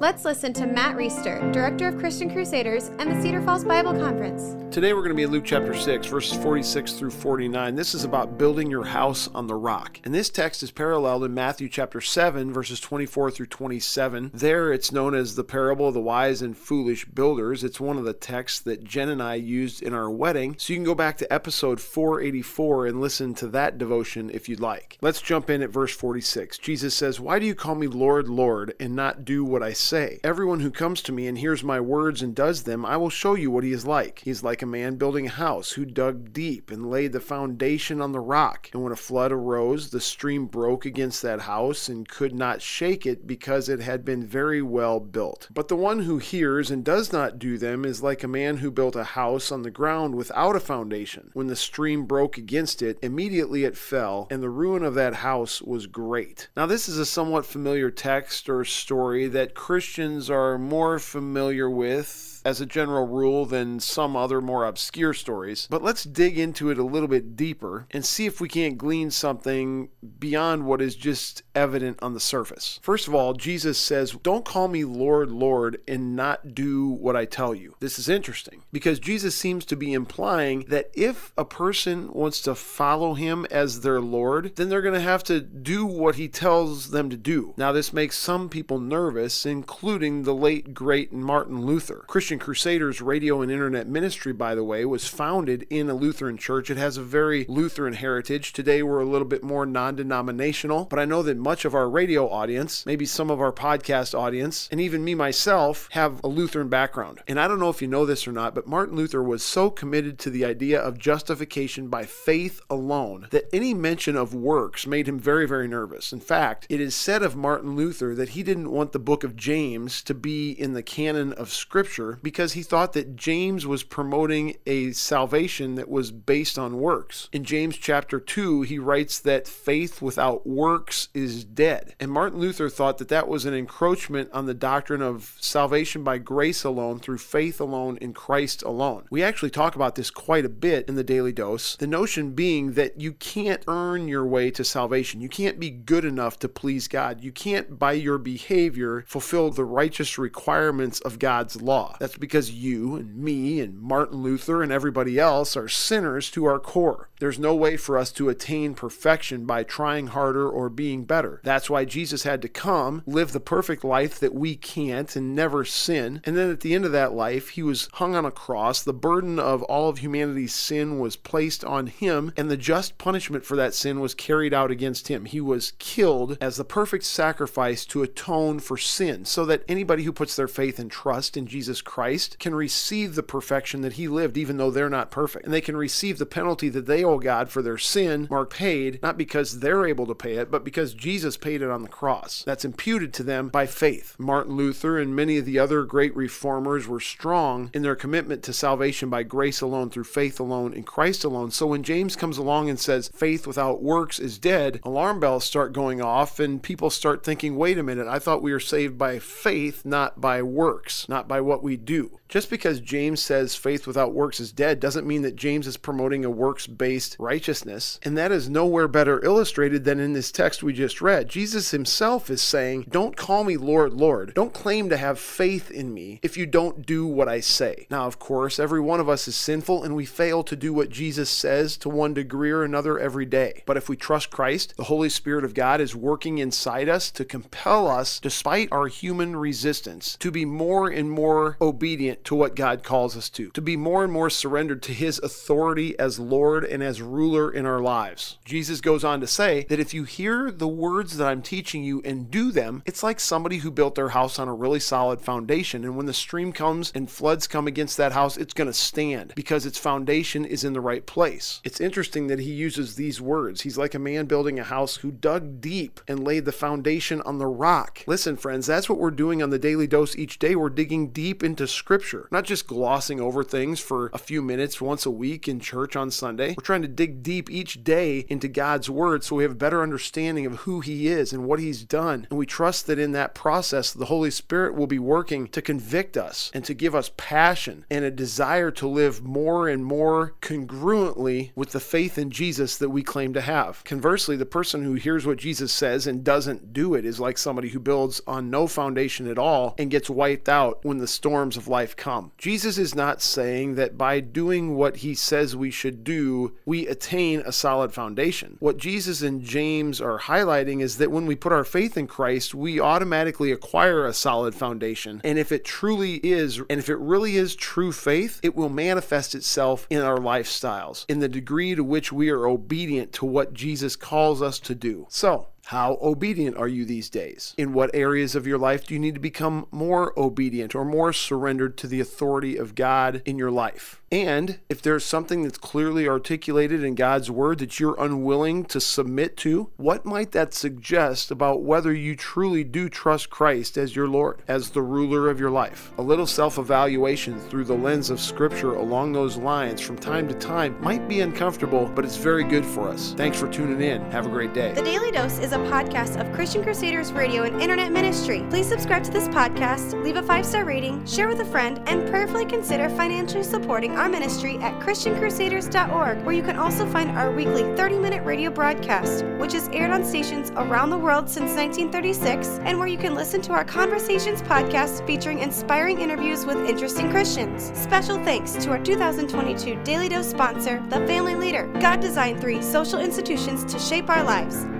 Let's listen to Matt Reisetter, Director of Christian Crusaders and the Cedar Falls Bible Conference. Today we're going to be in Luke chapter 6, verses 46 through 49. This is about building your house on the rock. And this text is paralleled in Matthew chapter 7, verses 24 through 27. There it's known as the parable of the wise and foolish builders. It's one of the texts that Jen and I used in our wedding. So you can go back to episode 484 and listen to that devotion if you'd like. Let's jump in at verse 46. Jesus says, Why do you call me Lord, Lord, and not do what I say? Say, Everyone who comes to me and hears my words and does them, I will show you what he is like. He is like a man building a house who dug deep and laid the foundation on the rock. And when a flood arose, the stream broke against that house and could not shake it because it had been very well built. But the one who hears and does not do them is like a man who built a house on the ground without a foundation. When the stream broke against it, immediately it fell, and the ruin of that house was great. Now, this is a somewhat familiar text or story that Christians Christians are more familiar with as a general rule than some other more obscure stories. But let's dig into it a little bit deeper and see if we can't glean something beyond what is just evident on the surface. First of all, Jesus says, Don't call me Lord, Lord, and not do what I tell you. This is interesting because Jesus seems to be implying that if a person wants to follow him as their Lord, then they're going to have to do what he tells them to do. Now, this makes some people nervous, including the late great Martin Luther. Christian Christian Crusaders radio and internet ministry, by the way, was founded in a Lutheran church. It has a very Lutheran heritage. Today we're a little bit more non denominational, but I know that much of our radio audience, maybe some of our podcast audience, and even me myself have a Lutheran background. And I don't know if you know this or not, but Martin Luther was so committed to the idea of justification by faith alone that any mention of works made him very, very nervous. In fact, it is said of Martin Luther that he didn't want the book of James to be in the canon of Scripture because he thought that James was promoting a salvation that was based on works. In James chapter 2, he writes that faith without works is dead. And Martin Luther thought that that was an encroachment on the doctrine of salvation by grace alone, through faith alone, in Christ alone. We actually talk about this quite a bit in the Daily Dose. The notion being that you can't earn your way to salvation. You can't be good enough to please God. You can't, by your behavior, fulfill the righteous requirements of God's law. That's because you and me and Martin Luther and everybody else are sinners to our core. There's no way for us to attain perfection by trying harder or being better. That's why Jesus had to come, live the perfect life that we can't, and never sin. And then at the end of that life, he was hung on a cross. The burden of all of humanity's sin was placed on him, and the just punishment for that sin was carried out against him. He was killed as the perfect sacrifice to atone for sin, so that anybody who puts their faith and trust in Jesus Christ Christ can receive the perfection that he lived, even though they're not perfect. And they can receive the penalty that they owe God for their sin, Mark paid, not because they're able to pay it, but because Jesus paid it on the cross. That's imputed to them by faith. Martin Luther and many of the other great reformers were strong in their commitment to salvation by grace alone, through faith alone, in Christ alone. So when James comes along and says faith without works is dead, alarm bells start going off and people start thinking, wait a minute, I thought we were saved by faith, not by works, not by what we do. Just because James says faith without works is dead doesn't mean that James is promoting a works based righteousness. And that is nowhere better illustrated than in this text we just read. Jesus himself is saying, Don't call me Lord, Lord. Don't claim to have faith in me if you don't do what I say. Now, of course, every one of us is sinful and we fail to do what Jesus says to one degree or another every day. But if we trust Christ, the Holy Spirit of God is working inside us to compel us, despite our human resistance, to be more and more obedient obedient to what God calls us to, to be more and more surrendered to His authority as Lord and as ruler in our lives. Jesus goes on to say that if you hear the words that I'm teaching you and do them, it's like somebody who built their house on a really solid foundation. And when the stream comes and floods come against that house, it's going to stand because its foundation is in the right place. It's interesting that he uses these words. He's like a man building a house who dug deep and laid the foundation on the rock. Listen, friends, that's what we're doing on the daily dose each day. We're digging deep into Scripture not just glossing over things for a few minutes once a week in church on Sunday. We're trying to dig deep each day into God's Word so we have a better understanding of who He is and what He's done. And we trust that in that process, the Holy Spirit will be working to convict us and to give us passion and a desire to live more and more congruently with the faith in Jesus that we claim to have. Conversely, the person who hears what Jesus says and doesn't do it is like somebody who builds on no foundation at all and gets wiped out when the storms of life come. Jesus is not saying that by doing what he says we should do, we attain a solid foundation. What Jesus and James are highlighting is that when we put our faith in Christ, we automatically acquire a solid foundation. And if it truly is, and if it really is true faith, it will manifest itself in our lifestyles, in the degree to which we are obedient to what Jesus calls us to do. So, how obedient are you these days? In what areas of your life do you need to become more obedient or more surrendered to the authority of God in your life? And if there's something that's clearly articulated in God's word that you're unwilling to submit to, what might that suggest about whether you truly do trust Christ as your Lord, as the ruler of your life? A little self evaluation through the lens of Scripture along those lines from time to time might be uncomfortable, but it's very good for us. Thanks for tuning in. Have a great day. The Daily Dose is a podcast of Christian Crusaders Radio and Internet Ministry. Please subscribe to this podcast, leave a five star rating, share with a friend, and prayerfully consider financially supporting our ministry at ChristianCrusaders.org, where you can also find our weekly 30 minute radio broadcast, which is aired on stations around the world since 1936, and where you can listen to our Conversations podcast featuring inspiring interviews with interesting Christians. Special thanks to our 2022 Daily Dose sponsor, The Family Leader. God designed three social institutions to shape our lives